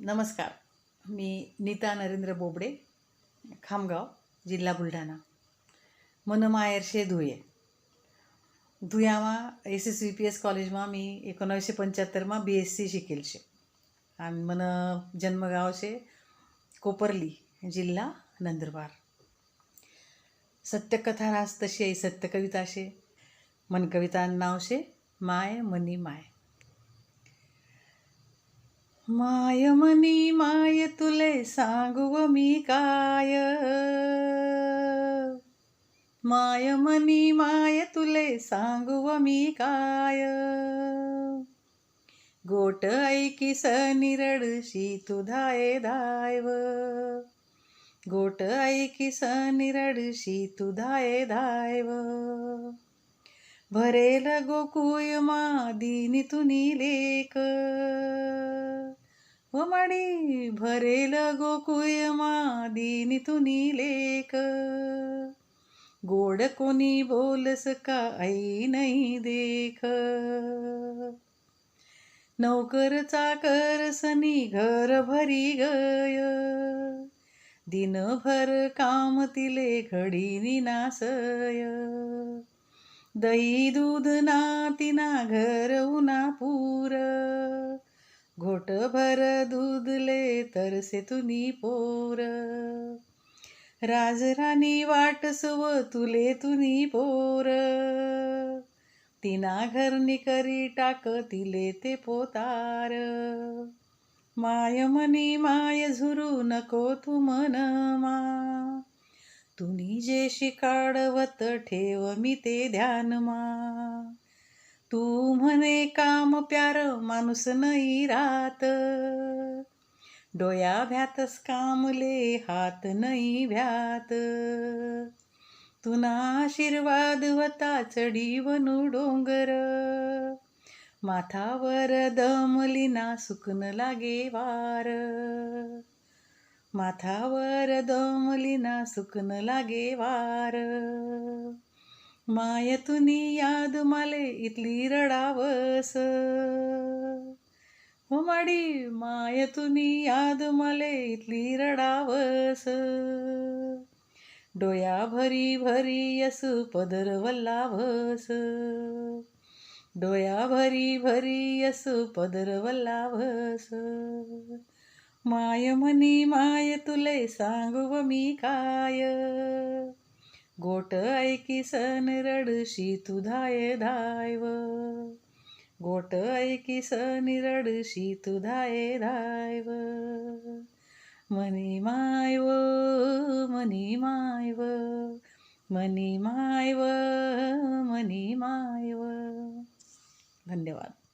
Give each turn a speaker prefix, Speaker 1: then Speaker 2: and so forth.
Speaker 1: नमस्कार. मी नीता नरेंद्र बोबडे खामगाव जिल्हा बुलढाणा. मनमायरशे Dhule. धुयामा S S V P S कॉलेजमा मी एकोणावीसशे पंच्याहत्तरमा बी एस सी शिकेल शे. आणि मन जन्मगाव शे कोपरली जिल्हा नंदुरबार. सत्यकथा रास तशी आई सत्यकविता शे. मनकवितां नाव शे माय मनी माय. माय मनी माय तुले सांगू मी काय? माय मनी माय तुले सांगू मी काय? गोट ऐकी ऐकीस निरडशी तुधाये धायव. गोट ऐकी ऐकीस निरडशी तुधाये धायव. भरेल गोकुय मादिनी तुनी लेक व भरेल गोकुय तुनी लेख. गोड कोणी बोलस का आई नाही देख. नौकर चाकर सनी घर भरी गय. दिनभर काम तिले घडी नासय दही दूध ना तिना घर उना पूर. घोटभर दूधले तरसे तुनी पोर. राजराणी वाटसव तुले तुनी पोर. तिना घरनी करी टाक तिले ते पोतार. माय मनी माय झुरू नको तू मन मा. तुनी जे शिकाडवत ठेव मी ते ध्यान मा. तू म्हणे काम प्यार माणूस नाही रात डोया भ्यातस कामले हात नाही भ्यात. तुना आशीर्वाद वता चढी बनू डोंगर. माथावर दमलिना सुकन लागे वार. माथावर दमलिना सुकन लागे वार. माय तुनी याद माले इथली रडावस. हो माडी माय तुनी याद माले इथली रडावस. डोया भरी भरी यस पदर वल्लाभस डोया भरी भरी यस पदर वल्लाभस माय मनी माय तुले सांगू व मी काय? गोट ऐकी सन रडशी तुधाय धायव. गोट ऐकी सन रडशी तुधाये धायव. मनी मायव मनी मायव. मनी मायव मनी मायव. धन्यवाद.